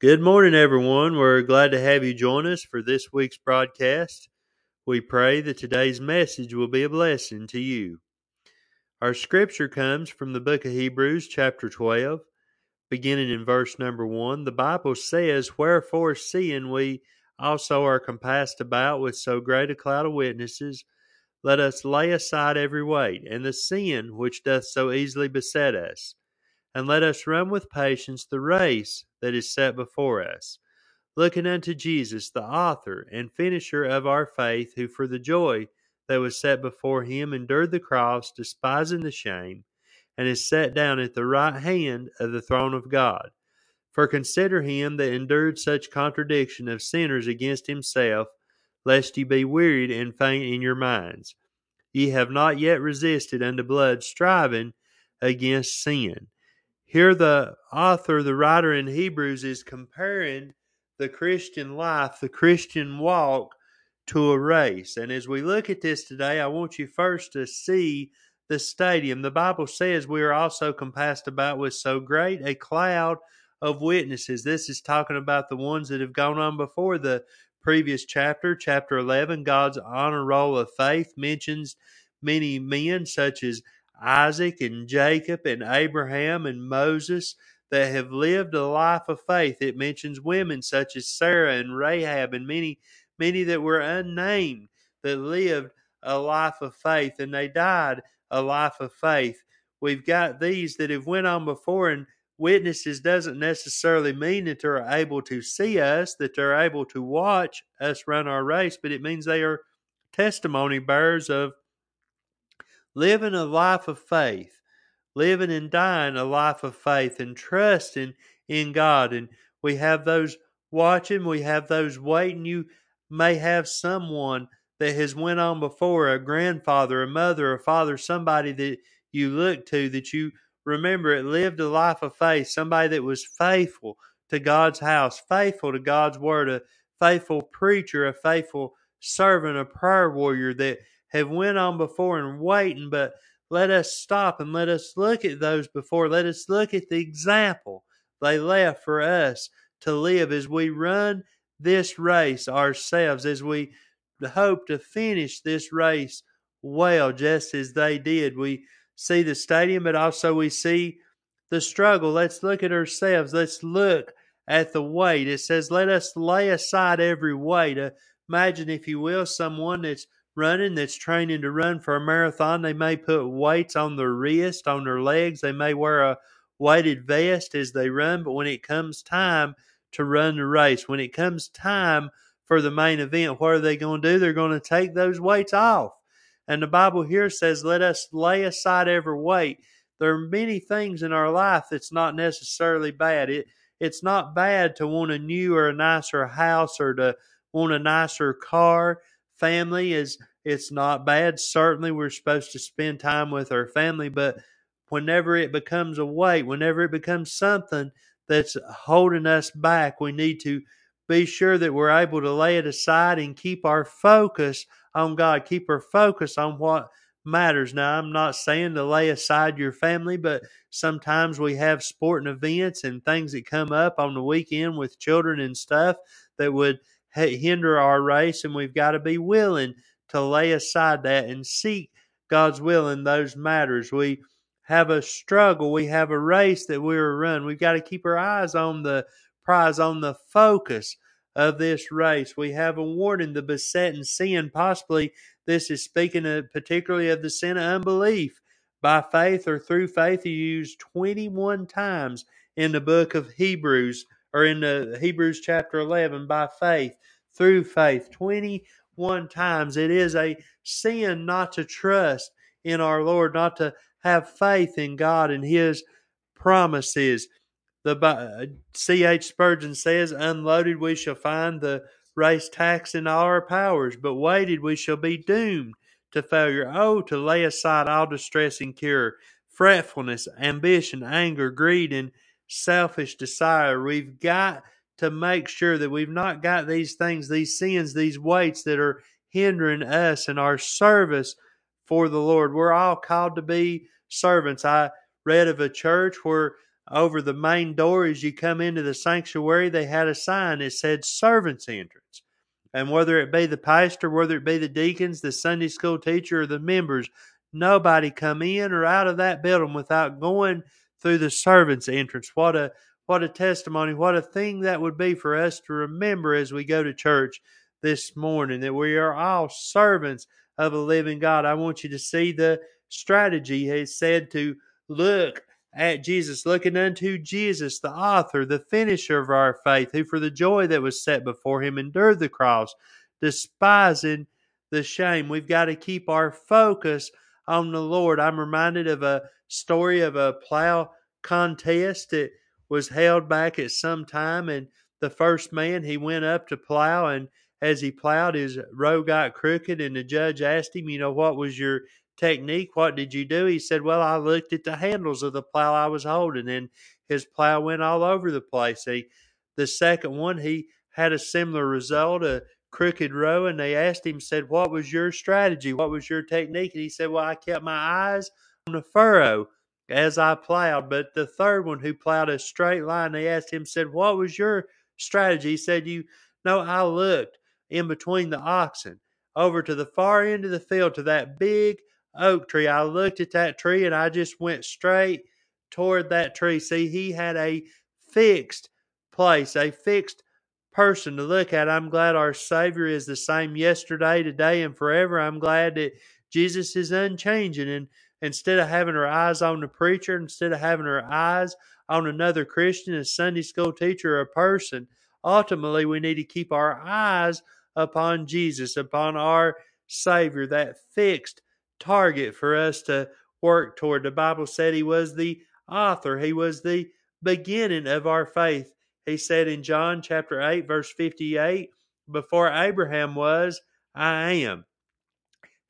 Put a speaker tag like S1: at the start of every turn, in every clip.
S1: Good morning, everyone. We're glad to have you join us for this week's broadcast. We pray that today's message will be a blessing to you. Our scripture comes from the book of Hebrews, chapter 12, beginning in verse number 1. The Bible says, Wherefore, seeing we also are compassed about with so great a cloud of witnesses, let us lay aside every weight and the sin which doth so easily beset us and let us run with patience the race that is set before us, looking unto Jesus, the author and finisher of our faith, who for the joy that was set before him endured the cross, despising the shame, and is set down at the right hand of the throne of God. For consider him that endured such contradiction of sinners against himself, lest ye be wearied and faint in your minds. Ye have not yet resisted unto blood, striving against sin. Here, the author, the writer in Hebrews, is comparing the Christian life, the Christian walk, to a race. And as we look at this today, I want you first to see the stadium. The Bible says we are also compassed about with so great a cloud of witnesses. This is talking about the ones that have gone on before the previous chapter. Chapter 11, God's honor roll of faith mentions many men such as Isaac and Jacob and Abraham and Moses that have lived a life of faith. It mentions women such as Sarah and Rahab and many, many that were unnamed that lived a life of faith and they died a life of faith. We've got these that have went on before and witnesses doesn't necessarily mean that they're able to see us, that they're able to watch us run our race, but it means they are testimony bearers of living a life of faith, living and dying a life of faith and trusting in God. And we have those watching, we have those waiting. You may have someone that has went on before, a grandfather, a mother, a father, somebody that you look to that you remember it lived a life of faith, somebody that was faithful to God's house, faithful to God's word, a faithful preacher, a faithful servant, a prayer warrior that have went on before and waiting, but let us stop and let us look at those before. Let us look at the example they left for us to live as we run this race ourselves, as we hope to finish this race well, just as they did. We see the stadium, but also we see the struggle. Let's look at ourselves. Let's look at the weight. It says, Let us lay aside every weight. Imagine, if you will, someone that's running that's training to run for a marathon. They may put weights on their wrist, on their legs. They may wear a weighted vest as they run. But when it comes time to run the race, when it comes time for the main event, what are they going to do? They're going to take those weights off. And the Bible here says, let us lay aside every weight. There are many things in our life that's not necessarily bad. It, it's not bad to want a new or a nicer house or to want a nicer car family is it's not bad. Certainly, we're supposed to spend time with our family, but whenever it becomes a weight, whenever it becomes something that's holding us back, we need to be sure that we're able to lay it aside and keep our focus on God, keep our focus on what matters. Now, I'm not saying to lay aside your family, but sometimes we have sporting events and things that come up on the weekend with children and stuff that would hinder our race, and we've got to be willing to lay aside that and seek God's will in those matters. We have a struggle, we have a race that we're run. We've got to keep our eyes on the prize, on the focus of this race. We have a warning, the besetting sin. Possibly this is speaking of, particularly of the sin of unbelief. By faith or through faith, he used 21 times in the book of Hebrews or in the Hebrews chapter 11 by faith, through faith, 21 times. It is a sin not to trust in our Lord, not to have faith in God and His promises. The C.H. Uh, Spurgeon says, Unloaded we shall find the race taxing all our powers, but weighted we shall be doomed to failure. Oh, to lay aside all distress and cure, fretfulness, ambition, anger, greed, and selfish desire. We've got to make sure that we've not got these things, these sins, these weights that are hindering us in our service for the Lord. We're all called to be servants. I read of a church where over the main door as you come into the sanctuary, they had a sign that said servants entrance. And whether it be the pastor, whether it be the deacons, the Sunday school teacher, or the members, nobody come in or out of that building without going through the servants entrance. What a what a testimony, what a thing that would be for us to remember as we go to church this morning that we are all servants of a living God. I want you to see the strategy. He said to look at Jesus, looking unto Jesus, the author, the finisher of our faith, who for the joy that was set before him endured the cross, despising the shame. We've got to keep our focus on the Lord. I'm reminded of a story of a plow contest that was held back at some time, and the first man he went up to plow, and as he plowed, his row got crooked, and the judge asked him, You know, what was your technique. What did you do? He said, Well, I looked at the handles of the plow I was holding, and his plow went all over the place. He, the second one, he had a similar result, a crooked row, and they asked him, said, What was your strategy? What was your technique? And he said, Well, I kept my eyes on the furrow as I plowed. But the third one who plowed a straight line, they asked him, said, What was your strategy? He said, You know, I looked in between the oxen over to the far end of the field to that big oak tree. I looked at that tree and I just went straight toward that tree. See, he had a fixed place, a fixed person to look at. I'm glad our Savior is the same yesterday, today, and forever. I'm glad that Jesus is unchanging. And instead of having our eyes on the preacher, instead of having our eyes on another Christian, a Sunday school teacher, or a person, ultimately we need to keep our eyes upon Jesus, upon our Savior, that fixed target for us to work toward. The Bible said he was the author, he was the beginning of our faith. He said in John chapter 8, verse 58, Before Abraham was, I am.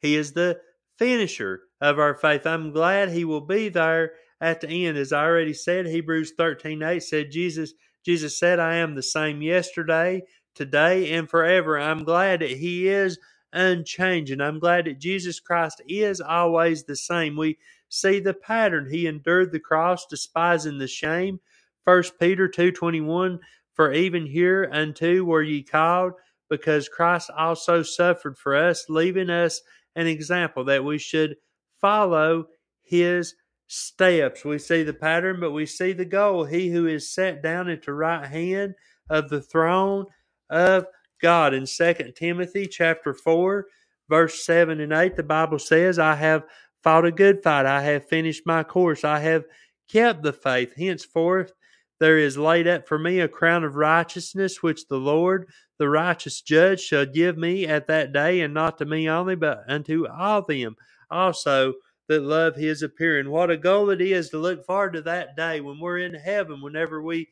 S1: He is the finisher of our faith. I'm glad he will be there at the end. As I already said, Hebrews 13 8 said, Jesus, Jesus said, I am the same yesterday, today, and forever. I'm glad that he is unchanging. I'm glad that Jesus Christ is always the same. We see the pattern. He endured the cross, despising the shame. First Peter two twenty one. For even here unto were ye called, because Christ also suffered for us, leaving us an example that we should follow his steps. We see the pattern, but we see the goal. He who is set down at the right hand of the throne of God. In 2 Timothy chapter 4, verse 7 and 8, the Bible says, I have fought a good fight. I have finished my course. I have kept the faith. Henceforth, there is laid up for me a crown of righteousness, which the Lord, the righteous judge, shall give me at that day, and not to me only, but unto all them also that love his appearing. What a goal it is to look forward to that day when we're in heaven, whenever we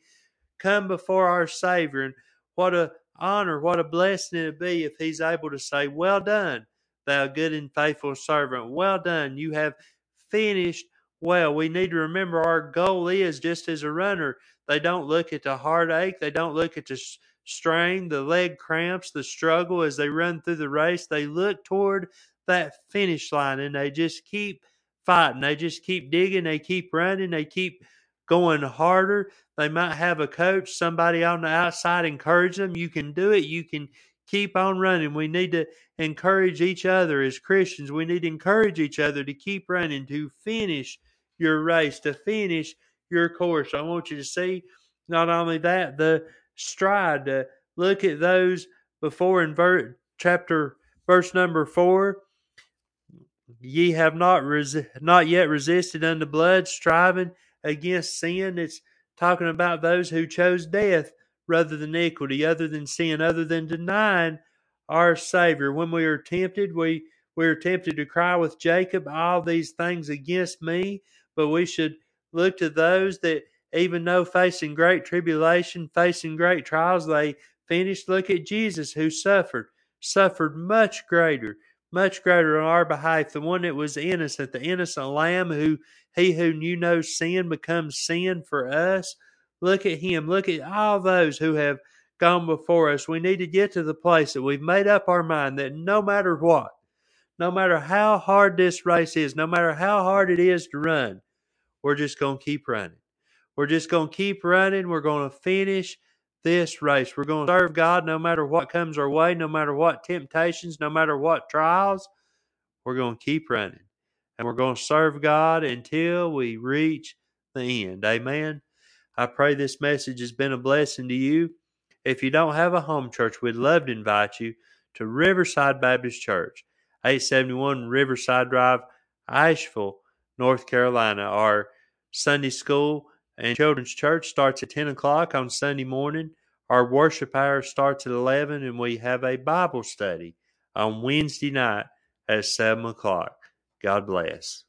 S1: come before our Savior. And what a honor, what a blessing it'd be if he's able to say, Well done, thou good and faithful servant. Well done. You have finished well. We need to remember our goal is just as a runner, they don't look at the heartache, they don't look at the strain, the leg cramps, the struggle as they run through the race. They look toward that finish line and they just keep fighting. They just keep digging, they keep running, they keep going harder. They might have a coach, somebody on the outside encourage them. You can do it. You can keep on running. We need to encourage each other as Christians. We need to encourage each other to keep running, to finish your race, to finish your course. I want you to see not only that, the stride, to look at those before in ver- chapter, verse number four. Ye have not resi- not yet resisted unto blood, striving against sin. It's talking about those who chose death rather than iniquity, other than sin, other than denying our Savior. When we are tempted, we, we are tempted to cry with Jacob, all these things against me, but we should look to those that even though facing great tribulation, facing great trials, they finished. Look at Jesus who suffered, suffered much greater, much greater on our behalf, the one that was innocent, the innocent lamb who he who knew no sin becomes sin for us. Look at him. Look at all those who have gone before us. We need to get to the place that we've made up our mind that no matter what, no matter how hard this race is, no matter how hard it is to run, we're just going to keep running. We're just going to keep running. We're going to finish this race. We're going to serve God no matter what comes our way, no matter what temptations, no matter what trials. We're going to keep running. And we're going to serve God until we reach the end. Amen. I pray this message has been a blessing to you. If you don't have a home church, we'd love to invite you to Riverside Baptist Church, 871 Riverside Drive, Asheville, North Carolina. Our Sunday school and children's church starts at 10 o'clock on Sunday morning. Our worship hour starts at 11, and we have a Bible study on Wednesday night at 7 o'clock. God bless.